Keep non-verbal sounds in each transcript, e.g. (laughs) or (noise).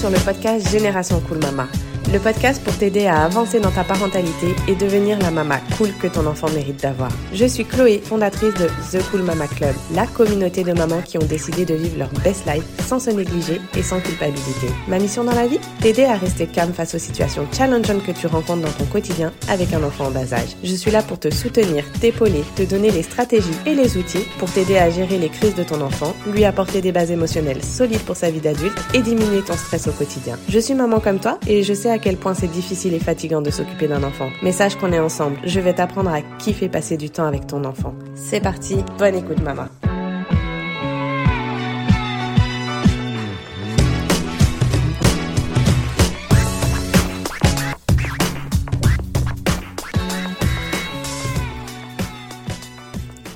sur le podcast Génération Cool Mama, le podcast pour t'aider à avancer dans ta parentalité et devenir la mama cool que ton enfant mérite d'avoir. Je suis Chloé, fondatrice de The Cool Mama Club, la communauté de mamans qui ont décidé de vivre leur best life sans se négliger et sans culpabilité. Ma mission dans la vie? T'aider à rester calme face aux situations challengeantes que tu rencontres dans ton quotidien avec un enfant en bas âge. Je suis là pour te soutenir, t'épauler, te donner les stratégies et les outils pour t'aider à gérer les crises de ton enfant, lui apporter des bases émotionnelles solides pour sa vie d'adulte et diminuer ton stress au quotidien. Je suis maman comme toi et je sais à quel point c'est difficile et fatigant de s'occuper d'un enfant. Mais sache qu'on est ensemble. Je vais t'apprendre à kiffer passer du temps avec ton enfant. C'est parti, bonne écoute maman.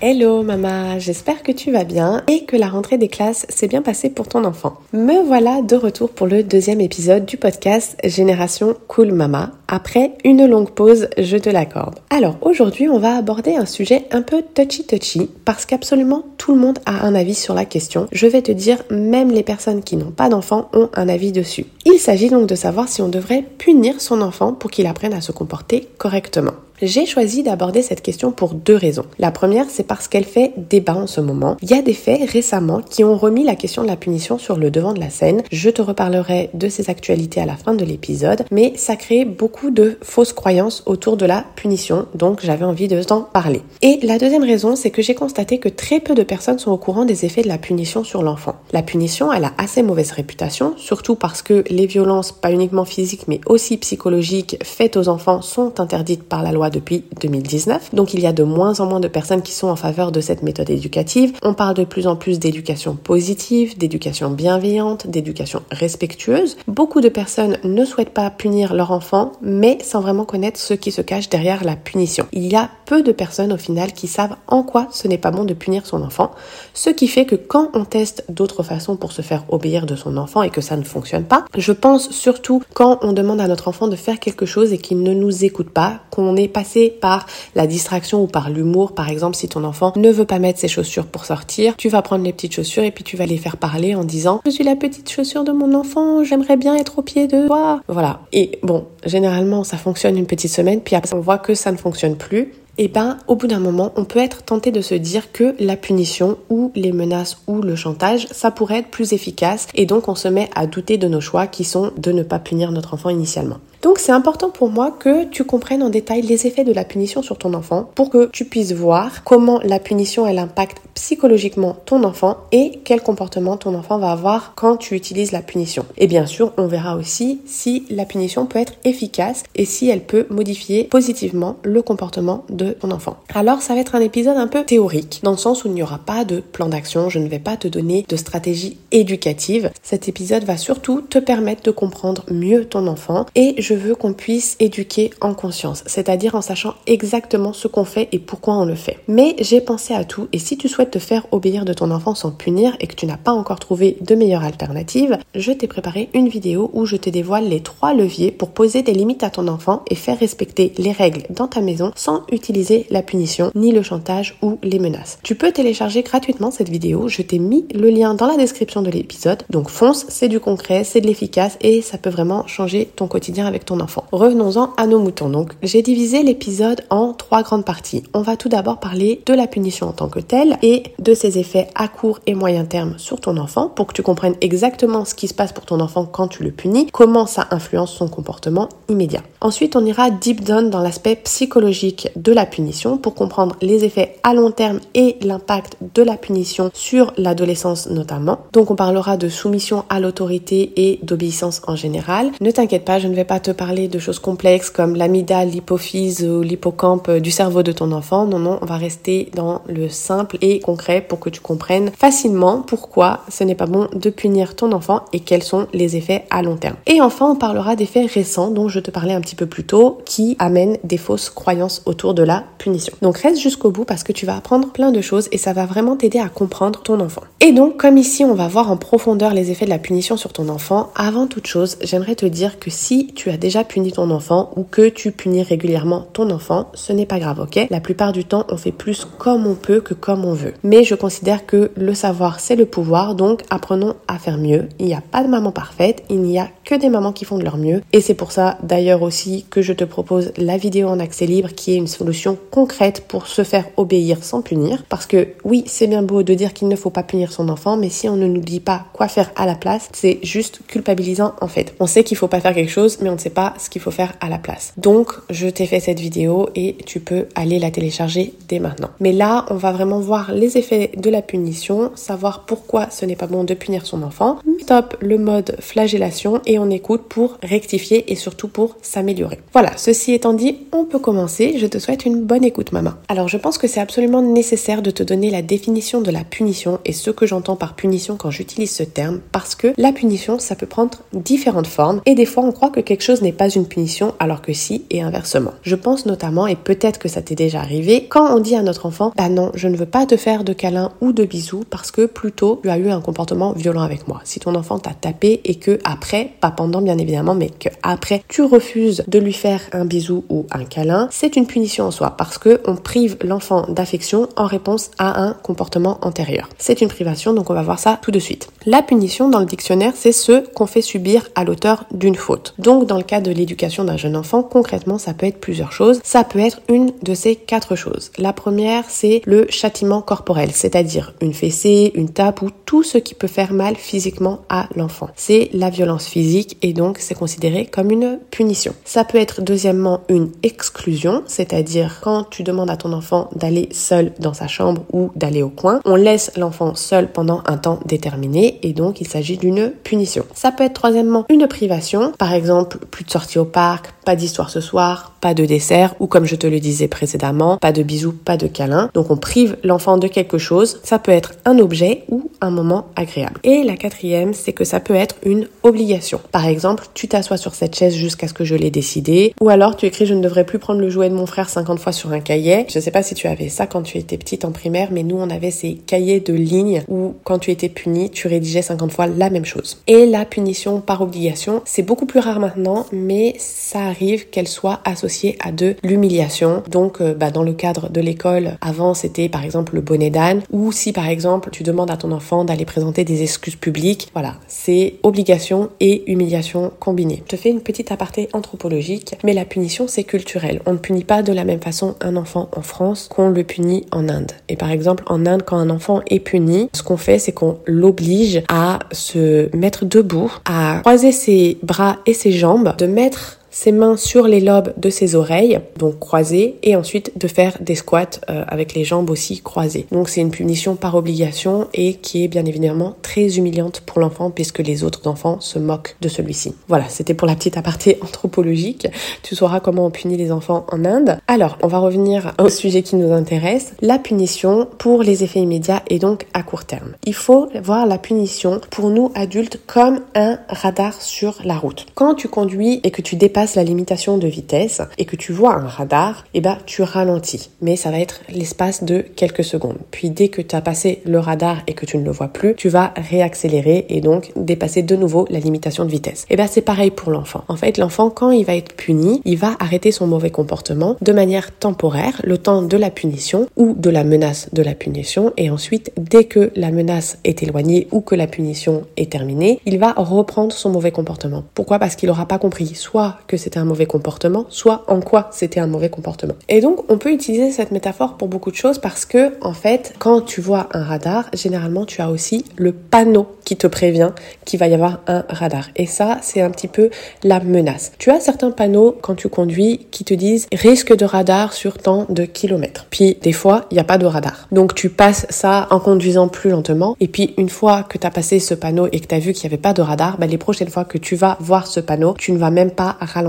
Hello maman, j'espère que tu vas bien et que la rentrée des classes s'est bien passée pour ton enfant. Me voilà de retour pour le deuxième épisode du podcast Génération Cool Mama. Après une longue pause, je te l'accorde. Alors aujourd'hui, on va aborder un sujet un peu touchy touchy parce qu'absolument tout le monde a un avis sur la question. Je vais te dire, même les personnes qui n'ont pas d'enfant ont un avis dessus. Il s'agit donc de savoir si on devrait punir son enfant pour qu'il apprenne à se comporter correctement. J'ai choisi d'aborder cette question pour deux raisons. La première, c'est parce qu'elle fait débat en ce moment. Il y a des faits récemment qui ont remis la question de la punition sur le devant de la scène. Je te reparlerai de ces actualités à la fin de l'épisode, mais ça crée beaucoup de fausses croyances autour de la punition, donc j'avais envie de t'en parler. Et la deuxième raison, c'est que j'ai constaté que très peu de personnes sont au courant des effets de la punition sur l'enfant. La punition, elle a assez mauvaise réputation, surtout parce que les violences, pas uniquement physiques, mais aussi psychologiques, faites aux enfants sont interdites par la loi depuis 2019. Donc il y a de moins en moins de personnes qui sont en faveur de cette méthode éducative. On parle de plus en plus d'éducation positive, d'éducation bienveillante, d'éducation respectueuse. Beaucoup de personnes ne souhaitent pas punir leur enfant, mais sans vraiment connaître ce qui se cache derrière la punition. Il y a peu de personnes au final qui savent en quoi ce n'est pas bon de punir son enfant, ce qui fait que quand on teste d'autres façons pour se faire obéir de son enfant et que ça ne fonctionne pas, je pense surtout quand on demande à notre enfant de faire quelque chose et qu'il ne nous écoute pas, qu'on est passé par la distraction ou par l'humour. Par exemple, si ton enfant ne veut pas mettre ses chaussures pour sortir, tu vas prendre les petites chaussures et puis tu vas les faire parler en disant Je suis la petite chaussure de mon enfant, j'aimerais bien être au pied de toi. Voilà. Et bon, généralement, ça fonctionne une petite semaine, puis après, on voit que ça ne fonctionne plus et eh ben au bout d'un moment, on peut être tenté de se dire que la punition ou les menaces ou le chantage, ça pourrait être plus efficace et donc on se met à douter de nos choix qui sont de ne pas punir notre enfant initialement. Donc c'est important pour moi que tu comprennes en détail les effets de la punition sur ton enfant pour que tu puisses voir comment la punition elle impacte psychologiquement ton enfant et quel comportement ton enfant va avoir quand tu utilises la punition. Et bien sûr, on verra aussi si la punition peut être efficace et si elle peut modifier positivement le comportement de ton enfant. Alors ça va être un épisode un peu théorique dans le sens où il n'y aura pas de plan d'action, je ne vais pas te donner de stratégie éducative. Cet épisode va surtout te permettre de comprendre mieux ton enfant et je veux qu'on puisse éduquer en conscience, c'est-à-dire en sachant exactement ce qu'on fait et pourquoi on le fait. Mais j'ai pensé à tout et si tu souhaites te faire obéir de ton enfant sans punir et que tu n'as pas encore trouvé de meilleure alternative, je t'ai préparé une vidéo où je te dévoile les trois leviers pour poser des limites à ton enfant et faire respecter les règles dans ta maison sans utiliser la punition, ni le chantage ou les menaces. Tu peux télécharger gratuitement cette vidéo, je t'ai mis le lien dans la description de l'épisode. Donc fonce, c'est du concret, c'est de l'efficace et ça peut vraiment changer ton quotidien avec ton enfant. Revenons-en à nos moutons. Donc, j'ai divisé l'épisode en trois grandes parties. On va tout d'abord parler de la punition en tant que telle et de ses effets à court et moyen terme sur ton enfant pour que tu comprennes exactement ce qui se passe pour ton enfant quand tu le punis, comment ça influence son comportement immédiat. Ensuite, on ira deep down dans l'aspect psychologique de la punition pour comprendre les effets à long terme et l'impact de la punition sur l'adolescence notamment. Donc, on parlera de soumission à l'autorité et d'obéissance en général. Ne t'inquiète pas, je ne vais pas te parler de choses complexes comme l'amygdale, l'hypophyse ou l'hippocampe du cerveau de ton enfant. Non, non, on va rester dans le simple et concret pour que tu comprennes facilement pourquoi ce n'est pas bon de punir ton enfant et quels sont les effets à long terme. Et enfin, on parlera des faits récents dont je te parlais un petit peu plus tôt qui amènent des fausses croyances autour de la punition. Donc reste jusqu'au bout parce que tu vas apprendre plein de choses et ça va vraiment t'aider à comprendre ton enfant. Et donc, comme ici, on va voir en profondeur les effets de la punition sur ton enfant, avant toute chose, j'aimerais te dire que si tu as déjà puni ton enfant ou que tu punis régulièrement ton enfant, ce n'est pas grave, ok? La plupart du temps, on fait plus comme on peut que comme on veut. Mais je considère que le savoir, c'est le pouvoir, donc apprenons à faire mieux. Il n'y a pas de maman parfaite, il n'y a que des mamans qui font de leur mieux. Et c'est pour ça, d'ailleurs aussi, que je te propose la vidéo en accès libre qui est une solution concrète pour se faire obéir sans punir. Parce que oui, c'est bien beau de dire qu'il ne faut pas punir son enfant, mais si on ne nous dit pas quoi faire à la place, c'est juste culpabilisant en fait. On sait qu'il faut pas faire quelque chose, mais on ne sait pas ce qu'il faut faire à la place. Donc, je t'ai fait cette vidéo et tu peux aller la télécharger dès maintenant. Mais là, on va vraiment voir les effets de la punition, savoir pourquoi ce n'est pas bon de punir son enfant. Top le mode flagellation on écoute pour rectifier et surtout pour s'améliorer. Voilà, ceci étant dit, on peut commencer. Je te souhaite une bonne écoute, maman. Alors, je pense que c'est absolument nécessaire de te donner la définition de la punition et ce que j'entends par punition quand j'utilise ce terme parce que la punition, ça peut prendre différentes formes et des fois on croit que quelque chose n'est pas une punition alors que si et inversement. Je pense notamment, et peut-être que ça t'est déjà arrivé, quand on dit à notre enfant, bah non, je ne veux pas te faire de câlins ou de bisous parce que plutôt tu as eu un comportement violent avec moi. Si ton enfant t'a tapé et que après, pendant bien évidemment, mais que après tu refuses de lui faire un bisou ou un câlin, c'est une punition en soi parce que on prive l'enfant d'affection en réponse à un comportement antérieur. C'est une privation, donc on va voir ça tout de suite. La punition dans le dictionnaire, c'est ce qu'on fait subir à l'auteur d'une faute. Donc dans le cas de l'éducation d'un jeune enfant, concrètement, ça peut être plusieurs choses. Ça peut être une de ces quatre choses. La première, c'est le châtiment corporel, c'est-à-dire une fessée, une tape ou tout ce qui peut faire mal physiquement à l'enfant. C'est la violence physique et donc c'est considéré comme une punition. Ça peut être deuxièmement une exclusion, c'est-à-dire quand tu demandes à ton enfant d'aller seul dans sa chambre ou d'aller au coin, on laisse l'enfant seul pendant un temps déterminé et donc il s'agit d'une punition. Ça peut être troisièmement une privation, par exemple plus de sortie au parc, pas d'histoire ce soir, pas de dessert ou comme je te le disais précédemment, pas de bisous, pas de câlins. Donc on prive l'enfant de quelque chose. Ça peut être un objet ou un moment agréable. Et la quatrième, c'est que ça peut être une obligation. Par exemple, tu t'assois sur cette chaise jusqu'à ce que je l'ai décidé ou alors tu écris je ne devrais plus prendre le jouet de mon frère 50 fois sur un cahier. Je sais pas si tu avais ça quand tu étais petite en primaire, mais nous on avait ces cahiers de lignes où quand tu étais puni, tu rédigeais 50 fois la même chose. Et la punition par obligation, c'est beaucoup plus rare maintenant, mais ça arrive qu'elle soit associée à de l'humiliation. Donc, euh, bah, dans le cadre de l'école, avant c'était par exemple le bonnet d'âne, ou si par exemple tu demandes à ton enfant d'aller présenter des excuses publiques, voilà, c'est obligation et humiliation combinées. Je te fais une petite aparté anthropologique, mais la punition c'est culturel. On ne punit pas de la même façon un enfant en France qu'on le punit en Inde. Et par exemple, en Inde, quand un enfant est puni, ce qu'on fait, c'est qu'on l'oblige à se mettre debout, à croiser ses bras et ses jambes, de mettre ses mains sur les lobes de ses oreilles, donc croisées, et ensuite de faire des squats euh, avec les jambes aussi croisées. Donc c'est une punition par obligation et qui est bien évidemment très humiliante pour l'enfant puisque les autres enfants se moquent de celui-ci. Voilà, c'était pour la petite aparté (laughs) anthropologique. Tu sauras comment on punit les enfants en Inde. Alors, on va revenir au sujet qui nous intéresse, la punition pour les effets immédiats et donc à court terme. Il faut voir la punition pour nous adultes comme un radar sur la route. Quand tu conduis et que tu dépasses la limitation de vitesse et que tu vois un radar, eh ben tu ralentis. Mais ça va être l'espace de quelques secondes. Puis dès que tu as passé le radar et que tu ne le vois plus, tu vas réaccélérer et donc dépasser de nouveau la limitation de vitesse. Et eh ben c'est pareil pour l'enfant. En fait, l'enfant quand il va être puni, il va arrêter son mauvais comportement de manière temporaire, le temps de la punition ou de la menace de la punition et ensuite dès que la menace est éloignée ou que la punition est terminée, il va reprendre son mauvais comportement. Pourquoi? Parce qu'il n'aura pas compris soit que c'était un mauvais comportement, soit en quoi c'était un mauvais comportement. Et donc, on peut utiliser cette métaphore pour beaucoup de choses parce que, en fait, quand tu vois un radar, généralement, tu as aussi le panneau qui te prévient qu'il va y avoir un radar. Et ça, c'est un petit peu la menace. Tu as certains panneaux quand tu conduis qui te disent risque de radar sur tant de kilomètres. Puis, des fois, il n'y a pas de radar. Donc, tu passes ça en conduisant plus lentement. Et puis, une fois que tu as passé ce panneau et que tu as vu qu'il n'y avait pas de radar, ben, les prochaines fois que tu vas voir ce panneau, tu ne vas même pas ralentir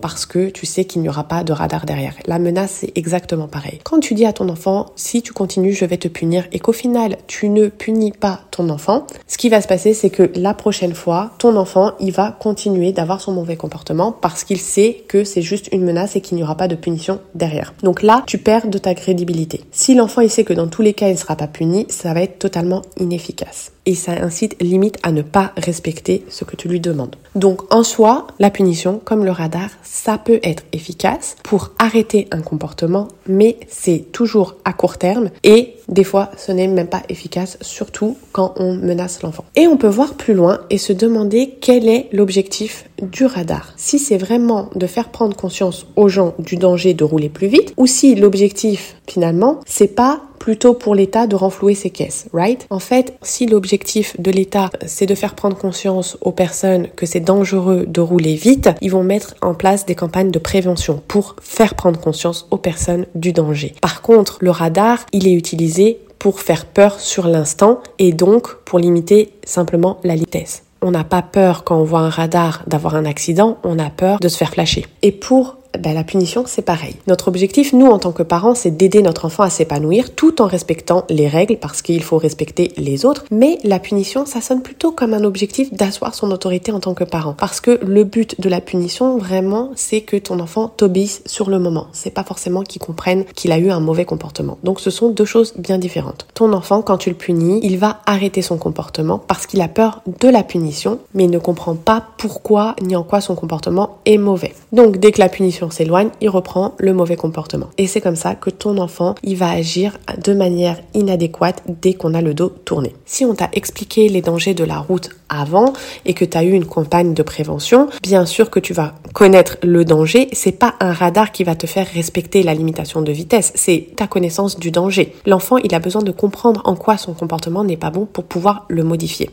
parce que tu sais qu'il n'y aura pas de radar derrière. La menace, c'est exactement pareil. Quand tu dis à ton enfant, si tu continues, je vais te punir, et qu'au final, tu ne punis pas ton enfant, ce qui va se passer, c'est que la prochaine fois, ton enfant, il va continuer d'avoir son mauvais comportement parce qu'il sait que c'est juste une menace et qu'il n'y aura pas de punition derrière. Donc là, tu perds de ta crédibilité. Si l'enfant, il sait que dans tous les cas, il ne sera pas puni, ça va être totalement inefficace. Et ça incite limite à ne pas respecter ce que tu lui demandes. Donc en soi, la punition, comme le radar, ça peut être efficace pour arrêter un comportement, mais c'est toujours à court terme et des fois ce n'est même pas efficace, surtout quand on menace l'enfant. Et on peut voir plus loin et se demander quel est l'objectif du radar. Si c'est vraiment de faire prendre conscience aux gens du danger de rouler plus vite, ou si l'objectif finalement c'est pas plutôt pour l'État de renflouer ses caisses, right? En fait, si l'objectif de l'État c'est de faire prendre conscience aux personnes que c'est dangereux de rouler vite, ils vont mettre en place des campagnes de prévention pour faire prendre conscience aux personnes du danger. Par contre, le radar, il est utilisé pour faire peur sur l'instant et donc pour limiter simplement la vitesse. On n'a pas peur quand on voit un radar d'avoir un accident, on a peur de se faire flasher. Et pour ben, la punition, c'est pareil. Notre objectif, nous, en tant que parents, c'est d'aider notre enfant à s'épanouir tout en respectant les règles parce qu'il faut respecter les autres. Mais la punition, ça sonne plutôt comme un objectif d'asseoir son autorité en tant que parent. Parce que le but de la punition, vraiment, c'est que ton enfant t'obéisse sur le moment. C'est pas forcément qu'il comprenne qu'il a eu un mauvais comportement. Donc ce sont deux choses bien différentes. Ton enfant, quand tu le punis, il va arrêter son comportement parce qu'il a peur de la punition, mais il ne comprend pas pourquoi ni en quoi son comportement est mauvais. Donc dès que la punition s'éloigne, il reprend le mauvais comportement. Et c'est comme ça que ton enfant, il va agir de manière inadéquate dès qu'on a le dos tourné. Si on t'a expliqué les dangers de la route avant et que tu as eu une campagne de prévention, bien sûr que tu vas connaître le danger. C'est pas un radar qui va te faire respecter la limitation de vitesse, c'est ta connaissance du danger. L'enfant, il a besoin de comprendre en quoi son comportement n'est pas bon pour pouvoir le modifier.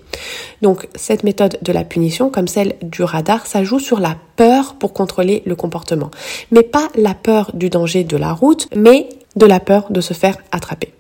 Donc, cette méthode de la punition, comme celle du radar, ça joue sur la peur pour contrôler le comportement. Mais pas la peur du danger de la route, mais de la peur de se faire attraper.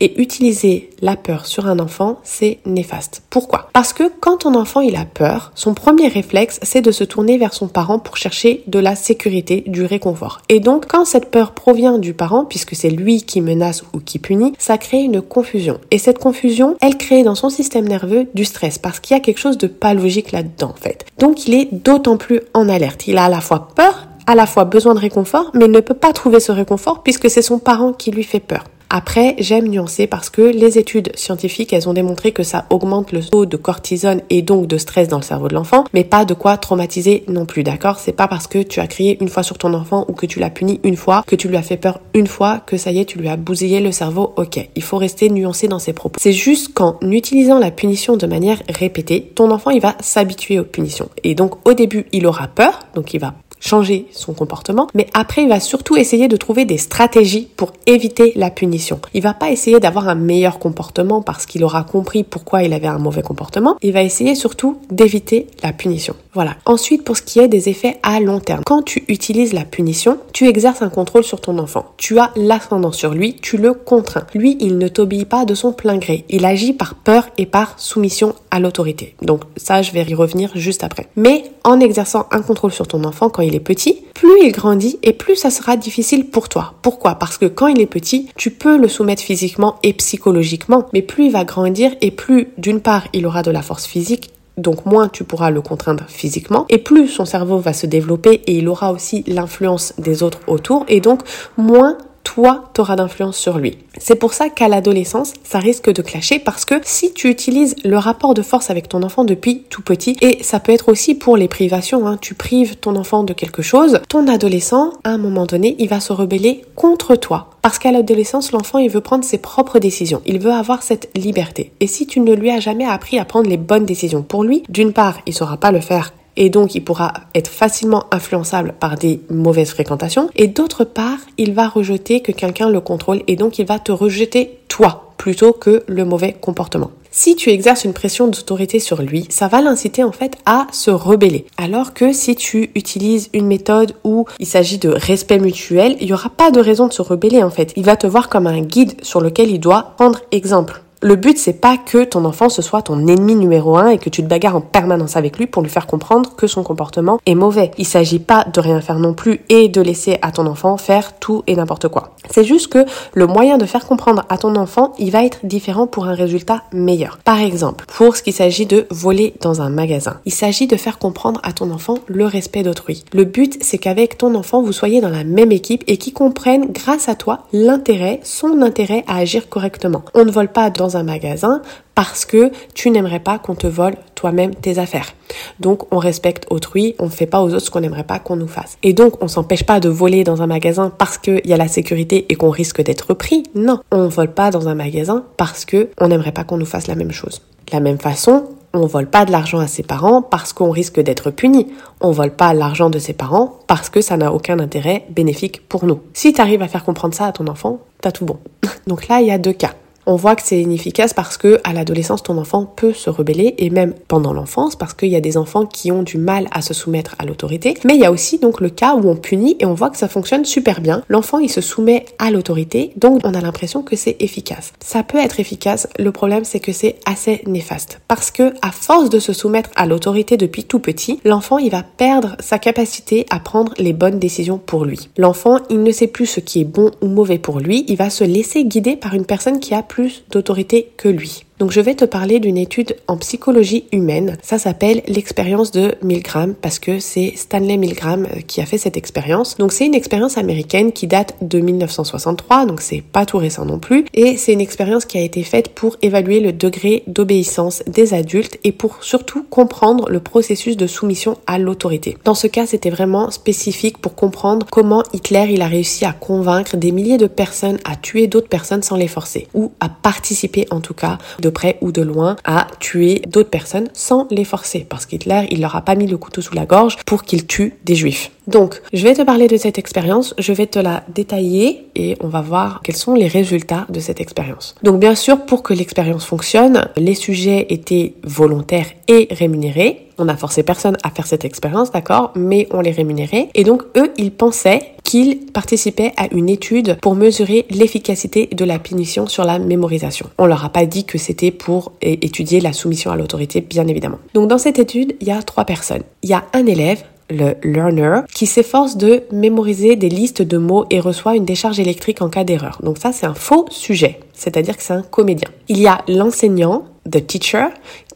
Et utiliser la peur sur un enfant, c'est néfaste. Pourquoi? Parce que quand ton enfant il a peur, son premier réflexe c'est de se tourner vers son parent pour chercher de la sécurité, du réconfort. Et donc quand cette peur provient du parent, puisque c'est lui qui menace ou qui punit, ça crée une confusion. Et cette confusion, elle crée dans son système nerveux du stress parce qu'il y a quelque chose de pas logique là-dedans en fait. Donc il est d'autant plus en alerte. Il a à la fois peur à la fois besoin de réconfort, mais ne peut pas trouver ce réconfort puisque c'est son parent qui lui fait peur. Après, j'aime nuancer parce que les études scientifiques, elles ont démontré que ça augmente le taux de cortisone et donc de stress dans le cerveau de l'enfant, mais pas de quoi traumatiser non plus, d'accord? C'est pas parce que tu as crié une fois sur ton enfant ou que tu l'as puni une fois, que tu lui as fait peur une fois, que ça y est, tu lui as bousillé le cerveau, ok. Il faut rester nuancé dans ses propos. C'est juste qu'en utilisant la punition de manière répétée, ton enfant, il va s'habituer aux punitions. Et donc, au début, il aura peur, donc il va changer son comportement, mais après il va surtout essayer de trouver des stratégies pour éviter la punition. Il va pas essayer d'avoir un meilleur comportement parce qu'il aura compris pourquoi il avait un mauvais comportement, il va essayer surtout d'éviter la punition. Voilà. Ensuite, pour ce qui est des effets à long terme, quand tu utilises la punition, tu exerces un contrôle sur ton enfant. Tu as l'ascendant sur lui, tu le contrains. Lui, il ne t'obéit pas de son plein gré. Il agit par peur et par soumission à l'autorité. Donc ça, je vais y revenir juste après. Mais en exerçant un contrôle sur ton enfant quand il petit, plus il grandit et plus ça sera difficile pour toi. Pourquoi? Parce que quand il est petit, tu peux le soumettre physiquement et psychologiquement, mais plus il va grandir et plus d'une part il aura de la force physique donc moins tu pourras le contraindre physiquement et plus son cerveau va se développer et il aura aussi l'influence des autres autour et donc moins toi, t'auras d'influence sur lui. C'est pour ça qu'à l'adolescence, ça risque de clasher parce que si tu utilises le rapport de force avec ton enfant depuis tout petit, et ça peut être aussi pour les privations, hein, tu prives ton enfant de quelque chose, ton adolescent, à un moment donné, il va se rebeller contre toi. Parce qu'à l'adolescence, l'enfant, il veut prendre ses propres décisions. Il veut avoir cette liberté. Et si tu ne lui as jamais appris à prendre les bonnes décisions pour lui, d'une part, il saura pas le faire et donc il pourra être facilement influençable par des mauvaises fréquentations et d'autre part il va rejeter que quelqu'un le contrôle et donc il va te rejeter toi plutôt que le mauvais comportement. Si tu exerces une pression d'autorité sur lui, ça va l'inciter en fait à se rebeller. Alors que si tu utilises une méthode où il s'agit de respect mutuel, il n'y aura pas de raison de se rebeller en fait. Il va te voir comme un guide sur lequel il doit prendre exemple. Le but, c'est pas que ton enfant ce soit ton ennemi numéro un et que tu te bagarres en permanence avec lui pour lui faire comprendre que son comportement est mauvais. Il s'agit pas de rien faire non plus et de laisser à ton enfant faire tout et n'importe quoi. C'est juste que le moyen de faire comprendre à ton enfant, il va être différent pour un résultat meilleur. Par exemple, pour ce qui s'agit de voler dans un magasin, il s'agit de faire comprendre à ton enfant le respect d'autrui. Le but, c'est qu'avec ton enfant, vous soyez dans la même équipe et qu'il comprenne grâce à toi l'intérêt, son intérêt à agir correctement. On ne vole pas dans un magasin parce que tu n'aimerais pas qu'on te vole toi-même tes affaires. Donc on respecte autrui, on ne fait pas aux autres ce qu'on n'aimerait pas qu'on nous fasse. Et donc on s'empêche pas de voler dans un magasin parce qu'il y a la sécurité et qu'on risque d'être pris. Non, on ne vole pas dans un magasin parce que on n'aimerait pas qu'on nous fasse la même chose. De la même façon, on vole pas de l'argent à ses parents parce qu'on risque d'être puni. On vole pas l'argent de ses parents parce que ça n'a aucun intérêt bénéfique pour nous. Si tu arrives à faire comprendre ça à ton enfant, t'as tout bon. (laughs) Donc là, il y a deux cas on voit que c'est inefficace parce que à l'adolescence ton enfant peut se rebeller et même pendant l'enfance parce qu'il y a des enfants qui ont du mal à se soumettre à l'autorité. Mais il y a aussi donc le cas où on punit et on voit que ça fonctionne super bien. L'enfant il se soumet à l'autorité donc on a l'impression que c'est efficace. Ça peut être efficace. Le problème c'est que c'est assez néfaste. Parce que à force de se soumettre à l'autorité depuis tout petit l'enfant il va perdre sa capacité à prendre les bonnes décisions pour lui. L'enfant il ne sait plus ce qui est bon ou mauvais pour lui. Il va se laisser guider par une personne qui a plus d'autorité que lui. Donc je vais te parler d'une étude en psychologie humaine. Ça s'appelle l'expérience de Milgram parce que c'est Stanley Milgram euh, qui a fait cette expérience. Donc c'est une expérience américaine qui date de 1963, donc c'est pas tout récent non plus. Et c'est une expérience qui a été faite pour évaluer le degré d'obéissance des adultes et pour surtout comprendre le processus de soumission à l'autorité. Dans ce cas, c'était vraiment spécifique pour comprendre comment Hitler il a réussi à convaincre des milliers de personnes à tuer d'autres personnes sans les forcer ou à participer en tout cas de près ou de loin à tuer d'autres personnes sans les forcer parce qu'Hitler, il leur a pas mis le couteau sous la gorge pour qu'ils tuent des juifs. Donc, je vais te parler de cette expérience, je vais te la détailler et on va voir quels sont les résultats de cette expérience. Donc, bien sûr, pour que l'expérience fonctionne, les sujets étaient volontaires et rémunérés. On a forcé personne à faire cette expérience, d'accord, mais on les rémunérait. Et donc, eux, ils pensaient qu'ils participaient à une étude pour mesurer l'efficacité de la punition sur la mémorisation. On leur a pas dit que c'était pour étudier la soumission à l'autorité, bien évidemment. Donc, dans cette étude, il y a trois personnes. Il y a un élève le learner, qui s'efforce de mémoriser des listes de mots et reçoit une décharge électrique en cas d'erreur. Donc ça, c'est un faux sujet, c'est-à-dire que c'est un comédien. Il y a l'enseignant, the teacher,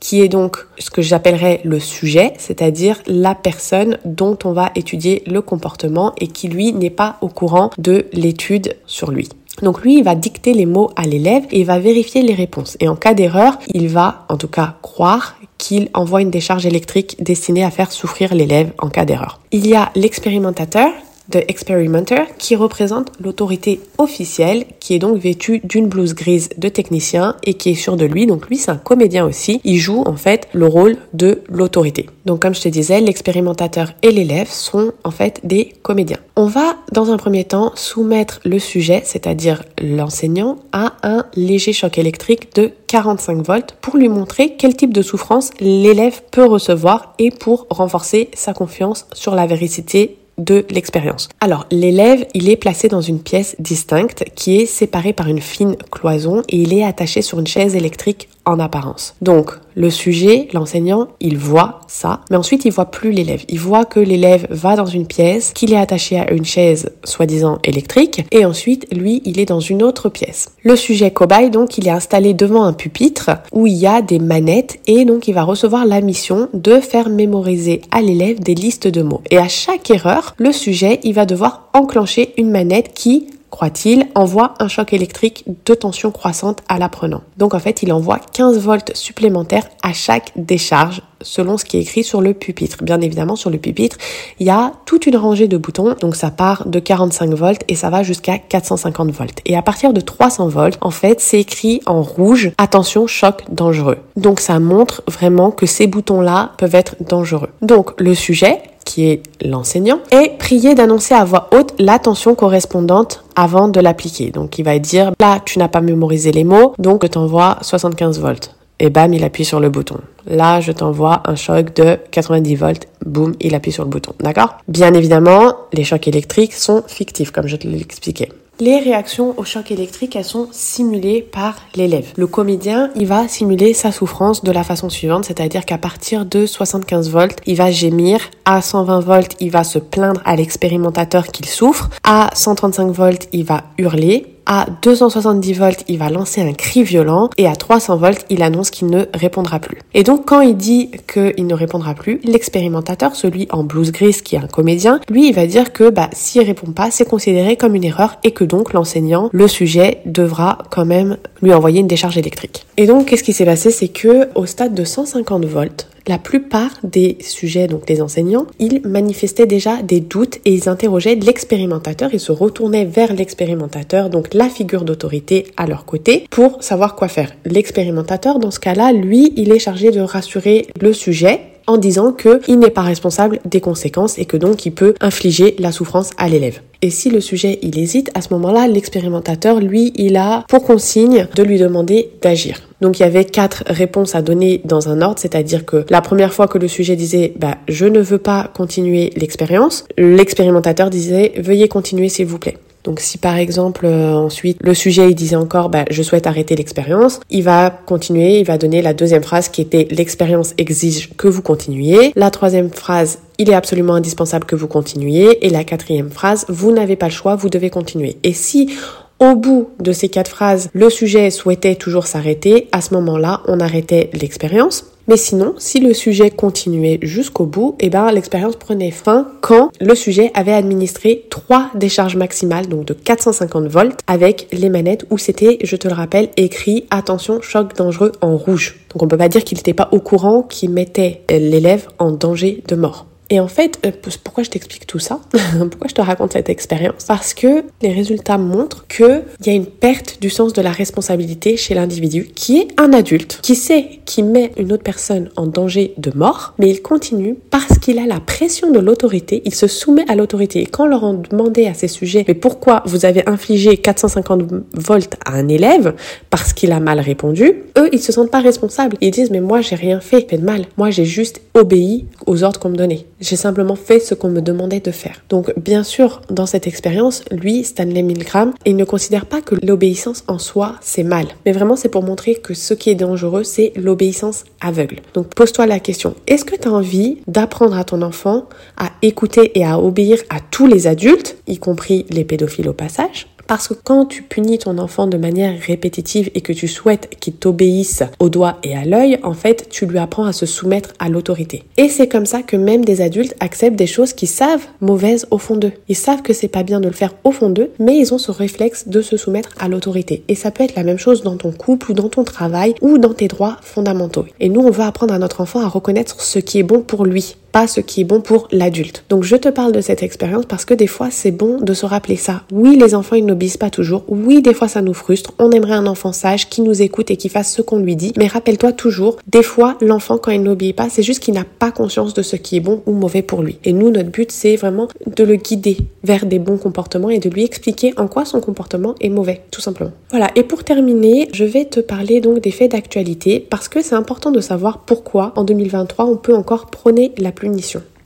qui est donc ce que j'appellerais le sujet, c'est-à-dire la personne dont on va étudier le comportement et qui lui n'est pas au courant de l'étude sur lui. Donc lui, il va dicter les mots à l'élève et il va vérifier les réponses. Et en cas d'erreur, il va en tout cas croire qu'il envoie une décharge électrique destinée à faire souffrir l'élève en cas d'erreur. Il y a l'expérimentateur de Experimenter qui représente l'autorité officielle qui est donc vêtue d'une blouse grise de technicien et qui est sûr de lui. Donc lui c'est un comédien aussi. Il joue en fait le rôle de l'autorité. Donc comme je te disais, l'expérimentateur et l'élève sont en fait des comédiens. On va dans un premier temps soumettre le sujet, c'est-à-dire l'enseignant, à un léger choc électrique de 45 volts pour lui montrer quel type de souffrance l'élève peut recevoir et pour renforcer sa confiance sur la vérité de l'expérience. Alors, l'élève, il est placé dans une pièce distincte qui est séparée par une fine cloison et il est attaché sur une chaise électrique en apparence. Donc, le sujet, l'enseignant, il voit ça, mais ensuite il voit plus l'élève. Il voit que l'élève va dans une pièce, qu'il est attaché à une chaise soi-disant électrique, et ensuite, lui, il est dans une autre pièce. Le sujet cobaye, donc, il est installé devant un pupitre où il y a des manettes et donc il va recevoir la mission de faire mémoriser à l'élève des listes de mots. Et à chaque erreur, le sujet, il va devoir enclencher une manette qui croit-il, envoie un choc électrique de tension croissante à l'apprenant. Donc en fait, il envoie 15 volts supplémentaires à chaque décharge selon ce qui est écrit sur le pupitre. Bien évidemment, sur le pupitre, il y a toute une rangée de boutons, donc ça part de 45 volts et ça va jusqu'à 450 volts. Et à partir de 300 volts, en fait, c'est écrit en rouge, attention, choc dangereux. Donc ça montre vraiment que ces boutons-là peuvent être dangereux. Donc le sujet, qui est l'enseignant, est prié d'annoncer à voix haute l'attention correspondante avant de l'appliquer. Donc il va dire, là, tu n'as pas mémorisé les mots, donc je t'envoie 75 volts. Et bam, il appuie sur le bouton. Là, je t'envoie un choc de 90 volts. Boum, il appuie sur le bouton. D'accord? Bien évidemment, les chocs électriques sont fictifs, comme je te l'ai expliqué. Les réactions au choc électrique, elles sont simulées par l'élève. Le comédien, il va simuler sa souffrance de la façon suivante, c'est-à-dire qu'à partir de 75 volts, il va gémir. À 120 volts, il va se plaindre à l'expérimentateur qu'il souffre. À 135 volts, il va hurler À 270 volts, il va lancer un cri violent et à 300 volts, il annonce qu'il ne répondra plus. Et donc quand il dit qu'il ne répondra plus, l'expérimentateur, celui en blues grise qui est un comédien, lui il va dire que bah, s'il répond pas, c'est considéré comme une erreur et que donc l'enseignant, le sujet, devra quand même lui envoyer une décharge électrique. Et donc qu'est-ce qui s'est passé? C'est que au stade de 150 volts, la plupart des sujets, donc les enseignants, ils manifestaient déjà des doutes et ils interrogeaient l'expérimentateur, ils se retournaient vers l'expérimentateur, donc la figure d'autorité à leur côté, pour savoir quoi faire. L'expérimentateur, dans ce cas-là, lui, il est chargé de rassurer le sujet en disant qu'il n'est pas responsable des conséquences et que donc il peut infliger la souffrance à l'élève. Et si le sujet il hésite, à ce moment-là, l'expérimentateur, lui, il a pour consigne de lui demander d'agir. Donc il y avait quatre réponses à donner dans un ordre, c'est-à-dire que la première fois que le sujet disait bah je ne veux pas continuer l'expérience, l'expérimentateur disait veuillez continuer s'il vous plaît. Donc si par exemple euh, ensuite le sujet il disait encore bah, je souhaite arrêter l'expérience, il va continuer, il va donner la deuxième phrase qui était l'expérience exige que vous continuiez. La troisième phrase il est absolument indispensable que vous continuiez. Et la quatrième phrase, vous n'avez pas le choix, vous devez continuer. Et si au bout de ces quatre phrases, le sujet souhaitait toujours s'arrêter, à ce moment-là, on arrêtait l'expérience. Mais sinon, si le sujet continuait jusqu'au bout, eh ben, l'expérience prenait fin quand le sujet avait administré trois décharges maximales, donc de 450 volts, avec les manettes où c'était, je te le rappelle, écrit attention, choc dangereux en rouge. Donc on peut pas dire qu'il n'était pas au courant qu'il mettait l'élève en danger de mort. Et en fait, euh, pourquoi je t'explique tout ça (laughs) Pourquoi je te raconte cette expérience Parce que les résultats montrent qu'il y a une perte du sens de la responsabilité chez l'individu qui est un adulte, qui sait qu'il met une autre personne en danger de mort, mais il continue parce qu'il a la pression de l'autorité, il se soumet à l'autorité. Et quand on leur a demandé à ces sujets, mais pourquoi vous avez infligé 450 volts à un élève parce qu'il a mal répondu, eux, ils se sentent pas responsables. Ils disent, mais moi, j'ai rien fait, fait de mal. Moi, j'ai juste obéi aux ordres qu'on me donnait. J'ai simplement fait ce qu'on me demandait de faire. Donc bien sûr, dans cette expérience, lui, Stanley Milgram, il ne considère pas que l'obéissance en soi, c'est mal. Mais vraiment, c'est pour montrer que ce qui est dangereux, c'est l'obéissance aveugle. Donc pose-toi la question, est-ce que tu as envie d'apprendre à ton enfant à écouter et à obéir à tous les adultes, y compris les pédophiles au passage parce que quand tu punis ton enfant de manière répétitive et que tu souhaites qu'il t'obéisse au doigt et à l'œil, en fait, tu lui apprends à se soumettre à l'autorité. Et c'est comme ça que même des adultes acceptent des choses qu'ils savent mauvaises au fond d'eux. Ils savent que c'est pas bien de le faire au fond d'eux, mais ils ont ce réflexe de se soumettre à l'autorité. Et ça peut être la même chose dans ton couple ou dans ton travail ou dans tes droits fondamentaux. Et nous, on veut apprendre à notre enfant à reconnaître ce qui est bon pour lui ce qui est bon pour l'adulte. Donc je te parle de cette expérience parce que des fois c'est bon de se rappeler ça. Oui, les enfants ils pas toujours. Oui, des fois ça nous frustre. On aimerait un enfant sage qui nous écoute et qui fasse ce qu'on lui dit. Mais rappelle-toi toujours, des fois l'enfant quand il n'obéit pas, c'est juste qu'il n'a pas conscience de ce qui est bon ou mauvais pour lui. Et nous, notre but c'est vraiment de le guider vers des bons comportements et de lui expliquer en quoi son comportement est mauvais, tout simplement. Voilà. Et pour terminer, je vais te parler donc des faits d'actualité parce que c'est important de savoir pourquoi en 2023 on peut encore prôner la plus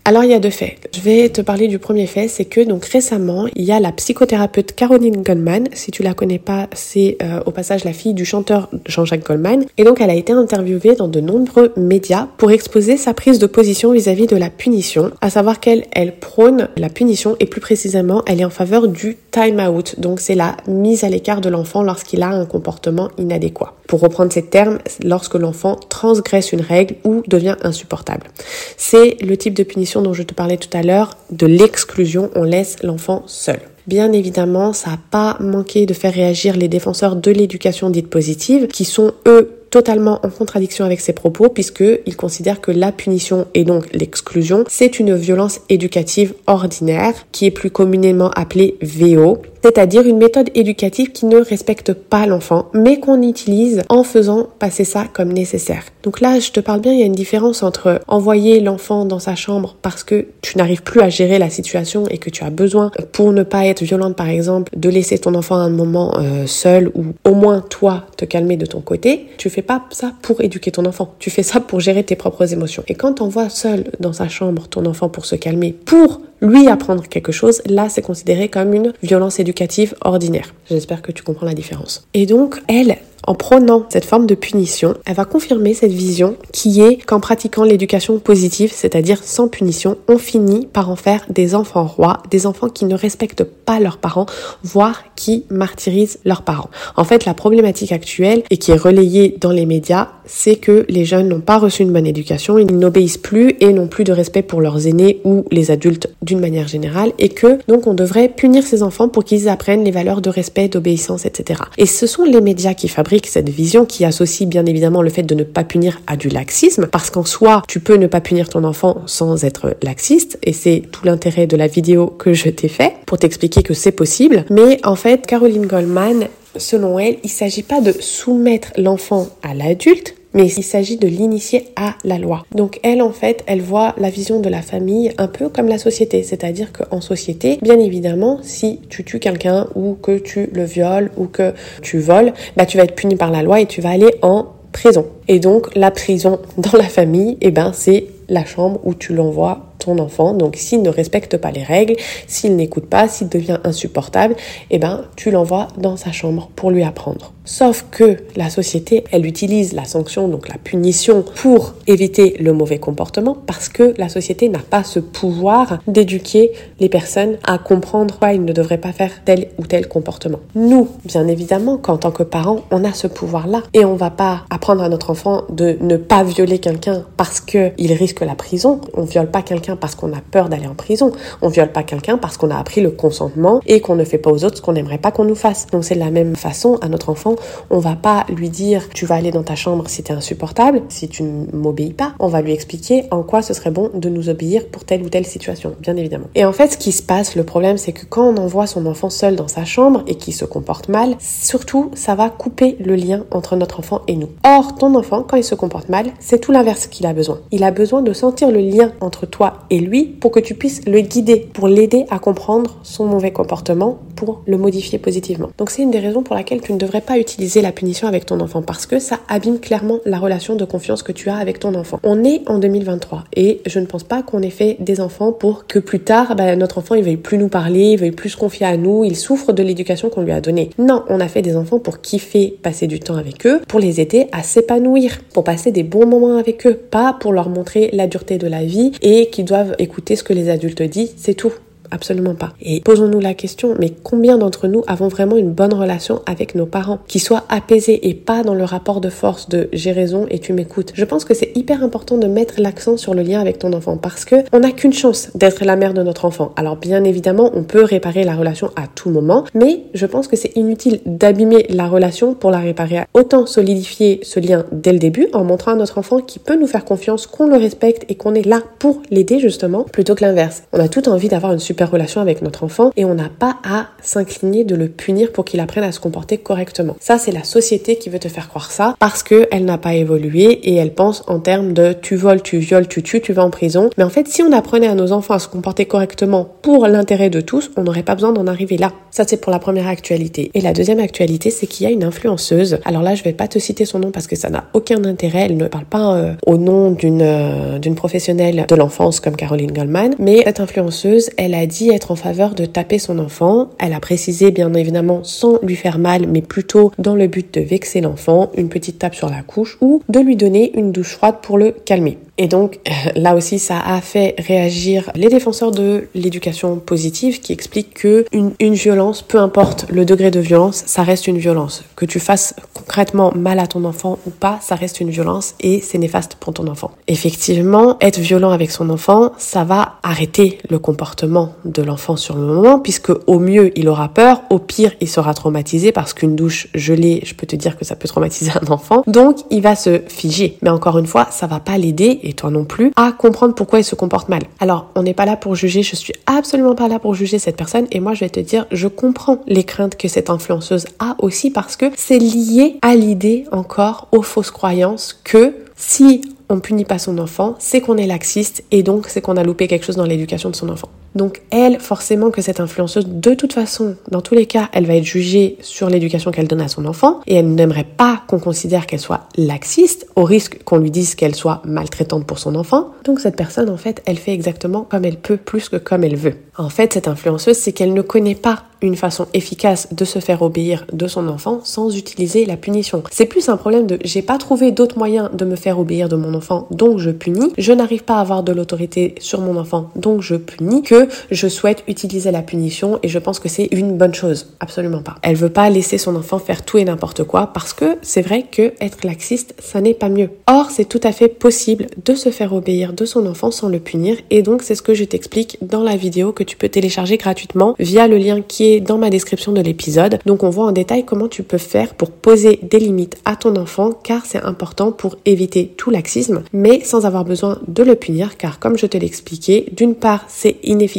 alors il y a deux faits. Je vais te parler du premier fait, c'est que donc récemment il y a la psychothérapeute Caroline Goldman. Si tu la connais pas, c'est euh, au passage la fille du chanteur Jean-Jacques Goldman. Et donc elle a été interviewée dans de nombreux médias pour exposer sa prise de position vis-à-vis de la punition, à savoir qu'elle elle prône la punition et plus précisément elle est en faveur du time out. Donc c'est la mise à l'écart de l'enfant lorsqu'il a un comportement inadéquat. Pour reprendre ces termes, lorsque l'enfant transgresse une règle ou devient insupportable. C'est le type de punition dont je te parlais tout à l'heure, de l'exclusion, on laisse l'enfant seul. Bien évidemment, ça n'a pas manqué de faire réagir les défenseurs de l'éducation dite positive, qui sont eux totalement en contradiction avec ses propos puisqu'ils considèrent que la punition et donc l'exclusion, c'est une violence éducative ordinaire qui est plus communément appelée VO c'est-à-dire une méthode éducative qui ne respecte pas l'enfant, mais qu'on utilise en faisant passer ça comme nécessaire. Donc là, je te parle bien, il y a une différence entre envoyer l'enfant dans sa chambre parce que tu n'arrives plus à gérer la situation et que tu as besoin, pour ne pas être violente par exemple, de laisser ton enfant un moment euh, seul ou au moins toi te calmer de ton côté. Tu fais pas ça pour éduquer ton enfant, tu fais ça pour gérer tes propres émotions. Et quand envoies seul dans sa chambre ton enfant pour se calmer, pour lui apprendre quelque chose, là c'est considéré comme une violence éducative ordinaire. J'espère que tu comprends la différence. Et donc, elle, En prônant cette forme de punition, elle va confirmer cette vision qui est qu'en pratiquant l'éducation positive, c'est-à-dire sans punition, on finit par en faire des enfants rois, des enfants qui ne respectent pas leurs parents, voire qui martyrisent leurs parents. En fait, la problématique actuelle et qui est relayée dans les médias, c'est que les jeunes n'ont pas reçu une bonne éducation, ils n'obéissent plus et n'ont plus de respect pour leurs aînés ou les adultes d'une manière générale et que donc on devrait punir ces enfants pour qu'ils apprennent les valeurs de respect, d'obéissance, etc. Et ce sont les médias qui fabriquent cette vision qui associe bien évidemment le fait de ne pas punir à du laxisme parce qu'en soi, tu peux ne pas punir ton enfant sans être laxiste et c'est tout l'intérêt de la vidéo que je t'ai fait pour t'expliquer que c'est possible. Mais en fait, Caroline Goldman, selon elle, il s'agit pas de soumettre l'enfant à l'adulte, mais il s'agit de l'initier à la loi. Donc elle, en fait, elle voit la vision de la famille un peu comme la société, c'est-à-dire qu'en société, bien évidemment, si tu tues quelqu'un ou que tu le violes ou que tu voles, bah tu vas être puni par la loi et tu vas aller en prison. Et donc la prison dans la famille, eh ben c'est la chambre où tu l'envoies ton enfant. Donc s'il ne respecte pas les règles, s'il n'écoute pas, s'il devient insupportable, eh ben tu l'envoies dans sa chambre pour lui apprendre. Sauf que la société, elle utilise la sanction, donc la punition, pour éviter le mauvais comportement, parce que la société n'a pas ce pouvoir d'éduquer les personnes à comprendre quoi ils ne devraient pas faire tel ou tel comportement. Nous, bien évidemment, qu'en tant que parents, on a ce pouvoir-là, et on va pas apprendre à notre enfant de ne pas violer quelqu'un parce que il risque la prison. On viole pas quelqu'un parce qu'on a peur d'aller en prison. On viole pas quelqu'un parce qu'on a appris le consentement et qu'on ne fait pas aux autres ce qu'on n'aimerait pas qu'on nous fasse. Donc c'est de la même façon à notre enfant on va pas lui dire tu vas aller dans ta chambre si tu es insupportable, si tu ne m'obéis pas. On va lui expliquer en quoi ce serait bon de nous obéir pour telle ou telle situation, bien évidemment. Et en fait, ce qui se passe, le problème, c'est que quand on envoie son enfant seul dans sa chambre et qu'il se comporte mal, surtout, ça va couper le lien entre notre enfant et nous. Or, ton enfant, quand il se comporte mal, c'est tout l'inverse qu'il a besoin. Il a besoin de sentir le lien entre toi et lui pour que tu puisses le guider, pour l'aider à comprendre son mauvais comportement, pour le modifier positivement. Donc c'est une des raisons pour laquelle tu ne devrais pas utiliser la punition avec ton enfant parce que ça abîme clairement la relation de confiance que tu as avec ton enfant. On est en 2023 et je ne pense pas qu'on ait fait des enfants pour que plus tard, bah, notre enfant il veuille plus nous parler, il veuille plus se confier à nous, il souffre de l'éducation qu'on lui a donnée. Non, on a fait des enfants pour kiffer, passer du temps avec eux, pour les aider à s'épanouir, pour passer des bons moments avec eux, pas pour leur montrer la dureté de la vie et qu'ils doivent écouter ce que les adultes disent, c'est tout. Absolument pas. Et posons-nous la question, mais combien d'entre nous avons vraiment une bonne relation avec nos parents, qui soit apaisée et pas dans le rapport de force de j'ai raison et tu m'écoutes. Je pense que c'est hyper important de mettre l'accent sur le lien avec ton enfant parce que on n'a qu'une chance d'être la mère de notre enfant. Alors bien évidemment, on peut réparer la relation à tout moment, mais je pense que c'est inutile d'abîmer la relation pour la réparer. Autant solidifier ce lien dès le début en montrant à notre enfant qu'il peut nous faire confiance, qu'on le respecte et qu'on est là pour l'aider justement, plutôt que l'inverse. On a tout envie d'avoir une super relation avec notre enfant et on n'a pas à s'incliner de le punir pour qu'il apprenne à se comporter correctement. Ça, c'est la société qui veut te faire croire ça parce que elle n'a pas évolué et elle pense en termes de tu voles, tu violes, tu tues, tu vas en prison. Mais en fait, si on apprenait à nos enfants à se comporter correctement pour l'intérêt de tous, on n'aurait pas besoin d'en arriver là. Ça, c'est pour la première actualité. Et la deuxième actualité, c'est qu'il y a une influenceuse. Alors là, je vais pas te citer son nom parce que ça n'a aucun intérêt. Elle ne parle pas euh, au nom d'une euh, d'une professionnelle de l'enfance comme Caroline Goldman, mais cette influenceuse, elle a dit être en faveur de taper son enfant. Elle a précisé bien évidemment sans lui faire mal, mais plutôt dans le but de vexer l'enfant, une petite tape sur la couche ou de lui donner une douche froide pour le calmer. Et donc là aussi, ça a fait réagir les défenseurs de l'éducation positive qui expliquent que une, une, violence, peu importe le degré de violence, ça reste une violence. Que tu fasses concrètement mal à ton enfant ou pas, ça reste une violence et c'est néfaste pour ton enfant. Effectivement, être violent avec son enfant, ça va arrêter le comportement de l'enfant sur le moment puisque au mieux il aura peur, au pire il sera traumatisé parce qu'une douche gelée, je peux te dire que ça peut traumatiser (laughs) un enfant. Donc il va se figer. Mais encore une fois, ça va pas l'aider toi non plus, à comprendre pourquoi il se comporte mal. Alors, on n'est pas là pour juger, je suis absolument pas là pour juger cette personne et moi je vais te dire, je comprends les craintes que cette influenceuse a aussi parce que c'est lié à l'idée encore aux fausses croyances que si on punit pas son enfant, c'est qu'on est laxiste et donc c'est qu'on a loupé quelque chose dans l'éducation de son enfant. Donc elle, forcément que cette influenceuse, de toute façon, dans tous les cas, elle va être jugée sur l'éducation qu'elle donne à son enfant et elle n'aimerait pas qu'on considère qu'elle soit laxiste au risque qu'on lui dise qu'elle soit maltraitante pour son enfant. Donc cette personne, en fait, elle fait exactement comme elle peut plus que comme elle veut. En fait, cette influenceuse, c'est qu'elle ne connaît pas une façon efficace de se faire obéir de son enfant sans utiliser la punition. C'est plus un problème de j'ai pas trouvé d'autres moyens de me faire obéir de mon enfant, donc je punis. Je n'arrive pas à avoir de l'autorité sur mon enfant, donc je punis, que je souhaite utiliser la punition et je pense que c'est une bonne chose. Absolument pas. Elle veut pas laisser son enfant faire tout et n'importe quoi parce que c'est vrai que être laxiste, ça n'est pas mieux. Or, c'est tout à fait possible de se faire obéir de son enfant sans le punir et donc c'est ce que je t'explique dans la vidéo que tu peux télécharger gratuitement via le lien qui est dans ma description de l'épisode. Donc on voit en détail comment tu peux faire pour poser des limites à ton enfant car c'est important pour éviter tout laxisme mais sans avoir besoin de le punir car comme je te l'expliquais, d'une part c'est inefficace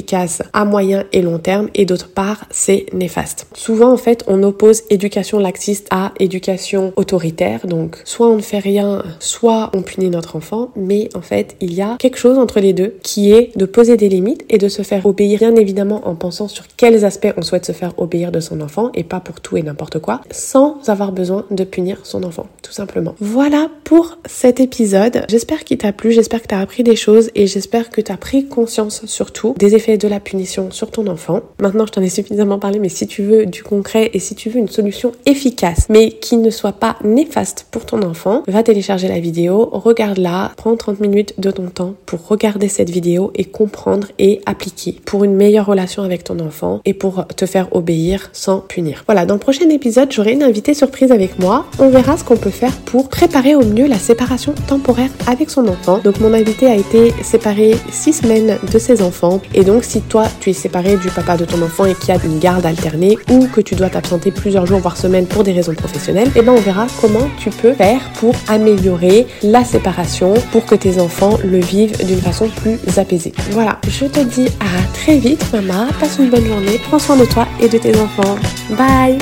à moyen et long terme et d'autre part c'est néfaste. Souvent en fait on oppose éducation laxiste à éducation autoritaire donc soit on ne fait rien, soit on punit notre enfant mais en fait il y a quelque chose entre les deux qui est de poser des limites et de se faire obéir bien évidemment en pensant sur quels aspects on souhaite se faire obéir de son enfant et pas pour tout et n'importe quoi, sans avoir besoin de punir son enfant, tout simplement. Voilà pour cet épisode. J'espère qu'il t'a plu, j'espère que tu as appris des choses et j'espère que tu as pris conscience surtout des de la punition sur ton enfant. Maintenant, je t'en ai suffisamment parlé, mais si tu veux du concret et si tu veux une solution efficace, mais qui ne soit pas néfaste pour ton enfant, va télécharger la vidéo, regarde-la, prends 30 minutes de ton temps pour regarder cette vidéo et comprendre et appliquer pour une meilleure relation avec ton enfant et pour te faire obéir sans punir. Voilà, dans le prochain épisode, j'aurai une invitée surprise avec moi. On verra ce qu'on peut faire pour préparer au mieux la séparation temporaire avec son enfant. Donc mon invité a été séparé six semaines de ses enfants. Et donc si toi tu es séparé du papa de ton enfant et qu'il y a une garde alternée ou que tu dois t'absenter plusieurs jours voire semaines pour des raisons professionnelles, eh ben on verra comment tu peux faire pour améliorer la séparation pour que tes enfants le vivent d'une façon plus apaisée. Voilà, je te dis à très vite maman, passe une bonne journée, prends soin de toi et de tes enfants. Bye